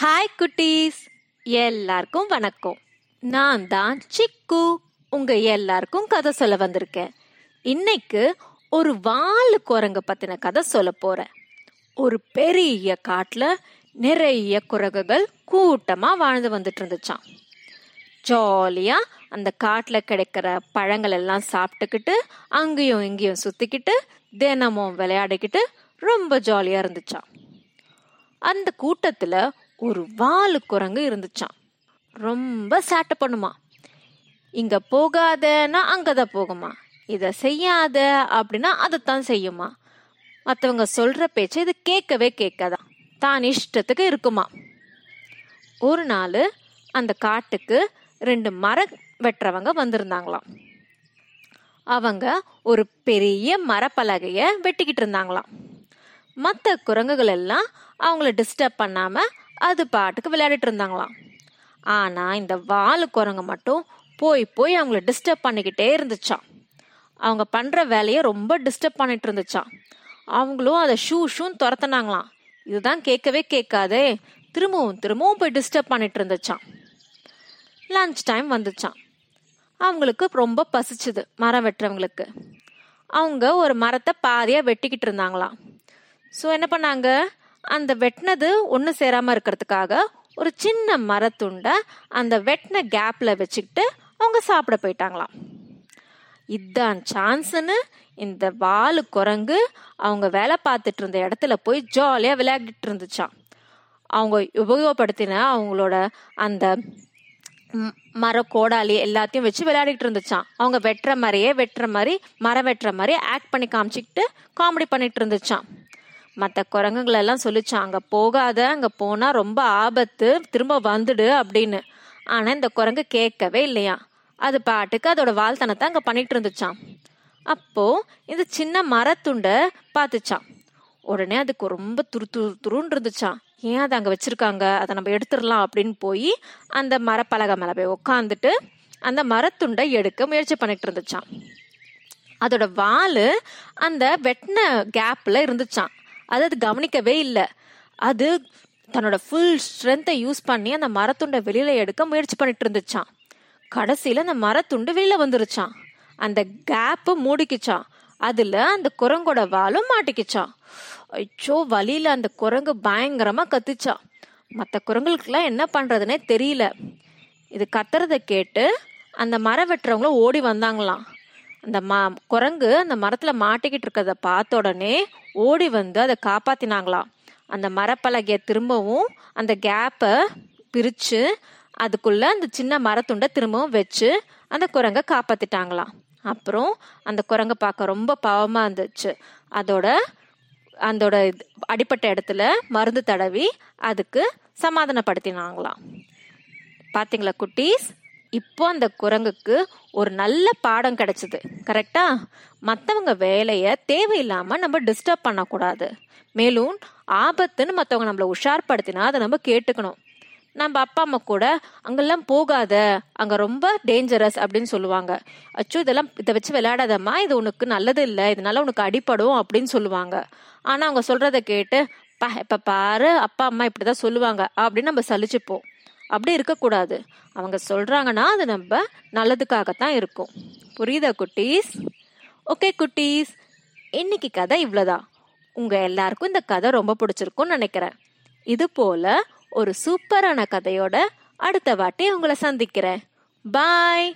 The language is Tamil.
ஹாய் குட்டீஸ். எல்லாருக்கும் வணக்கம். நான் தான் சிக்கு. உங்க எல்லாருக்கும் கதை சொல்ல வந்திருக்கேன். இன்னைக்கு ஒரு வாலு குரங்க பத்தின கதை சொல்ல போறேன். ஒரு பெரிய காட்டுல நிறைய குரங்குகள் கூட்டமா வாழ்ந்து வந்துட்டு இருந்துச்சாம். ஜாலியா அந்த காட்டுல கிடைக்கிற பழங்கள் எல்லாம் சாப்பிட்டுக்கிட்டு அங்கேயும் இங்கேயும் சுத்திக்கிட்டு தினமும் விளையாடிக்கிட்டு ரொம்ப ஜாலியா இருந்துச்சான் அந்த கூட்டத்துல ஒரு வாலு குரங்கு இருந்துச்சாம். ரொம்ப சேட்டை பண்ணுமா. இங்க போகாதன்னா அங்கதான் போகுமா. இத செய்யாத அப்படின்னா அதைத்தான் செய்யுமா. மற்றவங்க சொல்ற பேச்சை இது கேட்கவே கேட்காதான் தான் இஷ்டத்துக்கு இருக்குமா. ஒரு நாள் அந்த காட்டுக்கு ரெண்டு மரம் வெட்டுறவங்க வந்திருந்தாங்களாம். அவங்க ஒரு பெரிய மரப்பலகைய வெட்டிக்கிட்டு இருந்தாங்களாம். மற்ற குரங்குகள் எல்லாம் அவங்கள டிஸ்டர்ப் பண்ணாம அது பாட்டுக்கு விளையாடிட்டு இருந்தாங்களாம் ஆனா இந்த வாலு குரங்கு மட்டும் போய் போய் அவங்கள டிஸ்டர்ப் பண்ணிக்கிட்டே இருந்துச்சான் அவங்க பண்ற வேலையை ரொம்ப டிஸ்டர்ப் பண்ணிட்டு இருந்துச்சான் அவங்களும் அதை ஷூ ஷூன்னு துரத்துனாங்களாம். இதுதான் கேட்கவே கேட்காதே. திரும்பவும் திரும்பவும் போய் டிஸ்டர்ப் பண்ணிட்டு இருந்துச்சான் லஞ்ச் டைம் வந்துச்சான் அவங்களுக்கு ரொம்ப பசிச்சுது மரம் வெட்டுறவங்களுக்கு. அவங்க ஒரு மரத்தை பாதியாக வெட்டிக்கிட்டு இருந்தாங்களாம் ஸோ என்ன பண்ணாங்க? அந்த வெட்டினது ஒன்று சேராமல் இருக்கிறதுக்காக ஒரு சின்ன மரத்துண்டை அந்த வெட்டின கேப்பில் வச்சுக்கிட்டு அவங்க சாப்பிட போயிட்டாங்களாம். இதான் சான்ஸ்னு இந்த வாலு குரங்கு அவங்க வேலை பார்த்துட்டு இருந்த இடத்துல போய் ஜாலியாக விளையாடிட்டு இருந்துச்சாம். அவங்க உபயோகப்படுத்தின அவங்களோட அந்த மர கோடாலி எல்லாத்தையும் வச்சு விளையாடிட்டு இருந்துச்சான் அவங்க வெட்டுற மாதிரியே வெட்டுற மாதிரி மரம் வெட்டுற மாதிரி ஆக்ட் பண்ணி காமிச்சிக்கிட்டு காமெடி பண்ணிட்டு இருந்துச்சான் மற்ற குரங்குகள் எல்லாம் சொல்லிச்சான் அங்கே போகாத அங்கே போனால் ரொம்ப ஆபத்து திரும்ப வந்துடு அப்படின்னு. ஆனால் இந்த குரங்கு கேட்கவே இல்லையா? அது பாட்டுக்கு அதோட வாழ்த்தனத்தை அங்கே பண்ணிட்டு இருந்துச்சான் அப்போ இந்த சின்ன மரத்துண்டை பார்த்துச்சான் உடனே அதுக்கு ரொம்ப துரு துரு துருன்னு இருந்துச்சான் ஏன் அதை அங்கே வச்சுருக்காங்க? அதை நம்ம எடுத்துடலாம் அப்படின்னு போய் அந்த மரப்பலகை மேலே போய் உட்காந்துட்டு அந்த மரத்துண்டை எடுக்க முயற்சி பண்ணிட்டு இருந்துச்சான் அதோட வால் அந்த வெட்டின கேப்பில் இருந்துச்சான் அது அது கவனிக்கவே இல்லை. அது தன்னோட ஃபுல் ஸ்ட்ரென்த்தை யூஸ் பண்ணி அந்த மரத்துண்டை வெளியில எடுக்க முயற்சி பண்ணிட்டு இருந்துச்சான் கடைசியில அந்த மரத்துண்டு வெளியில வந்துருச்சான் அந்த கேப்பு மூடிக்குச்சான் அதுல அந்த குரங்கோட வாலும் மாட்டிக்கிச்சான் ஐயோ வலியில அந்த குரங்கு பயங்கரமா கத்துச்சான் மற்ற குரங்குகளுக்கெல்லாம் என்ன பண்றதுனே தெரியல. இது கத்துறத கேட்டு அந்த மரம் வெட்டுறவங்களும் ஓடி வந்தாங்களாம். அந்த மா குரங்கு அந்த மரத்துல மாட்டிக்கிட்டு இருக்கிறத பார்த்த உடனே ஓடி வந்து அதை காப்பாத்தினாங்களாம் அந்த மரப்பலகைய திரும்பவும் அந்த கேப்பை பிரிச்சு அதுக்குள்ள அந்த சின்ன மரத்துண்டை திரும்பவும் வச்சு அந்த குரங்கை காப்பாத்திட்டாங்களாம் அப்புறம் அந்த குரங்கை பார்க்க ரொம்ப பாவமா இருந்துச்சு. அதோட அதோட இது- அடிப்பட்ட இடத்துல மருந்து தடவி அதுக்கு சமாதானப்படுத்தினாங்களாம் பாத்தீங்களா குட்டீஸ்? இப்போ அந்த குரங்குக்கு ஒரு நல்ல பாடம் கிடைச்சது. கரெக்டா? மற்றவங்க வேலையை தேவையில்லாமல் நம்ம டிஸ்டர்ப் பண்ணக்கூடாது. மேலும் ஆபத்துன்னு மற்றவங்க நம்மளை உஷார்படுத்தினா அதை நம்ம கேட்டுக்கணும். நம்ம அப்பா அம்மா கூட அங்கெல்லாம் போகாத. அங்கே ரொம்ப டேஞ்சரஸ் அப்படின்னு சொல்லுவாங்க. அச்சோ இதெல்லாம் இதை வச்சு விளையாடாதம்மா. இது உனக்கு நல்லது இல்லை. இதனால உனக்கு அடிப்படும் அப்படின்னு சொல்லுவாங்க. ஆனால் அவங்க சொல்கிறத கேட்டு பா இப்போ பாரு அப்பா அம்மா இப்படி தான் சொல்லுவாங்க அப்படின்னு நம்ம சலிச்சுப்போம். அப்படி இருக்கக்கூடாது. அவங்க சொல்றாங்கன்னா அது நம்ம நல்லதுக்காகத்தான் இருக்கும். புரியுதா குட்டீஸ்? ஓகே குட்டீஸ். இன்னைக்கு கதை இவ்வளோதான் உங்கள் எல்லாருக்கும் இந்த கதை ரொம்ப பிடிச்சிருக்கும்னு நினைக்கிறேன். இது போல ஒரு சூப்பரான கதையோட அடுத்த வாட்டி உங்களை சந்திக்கிறேன். பாய்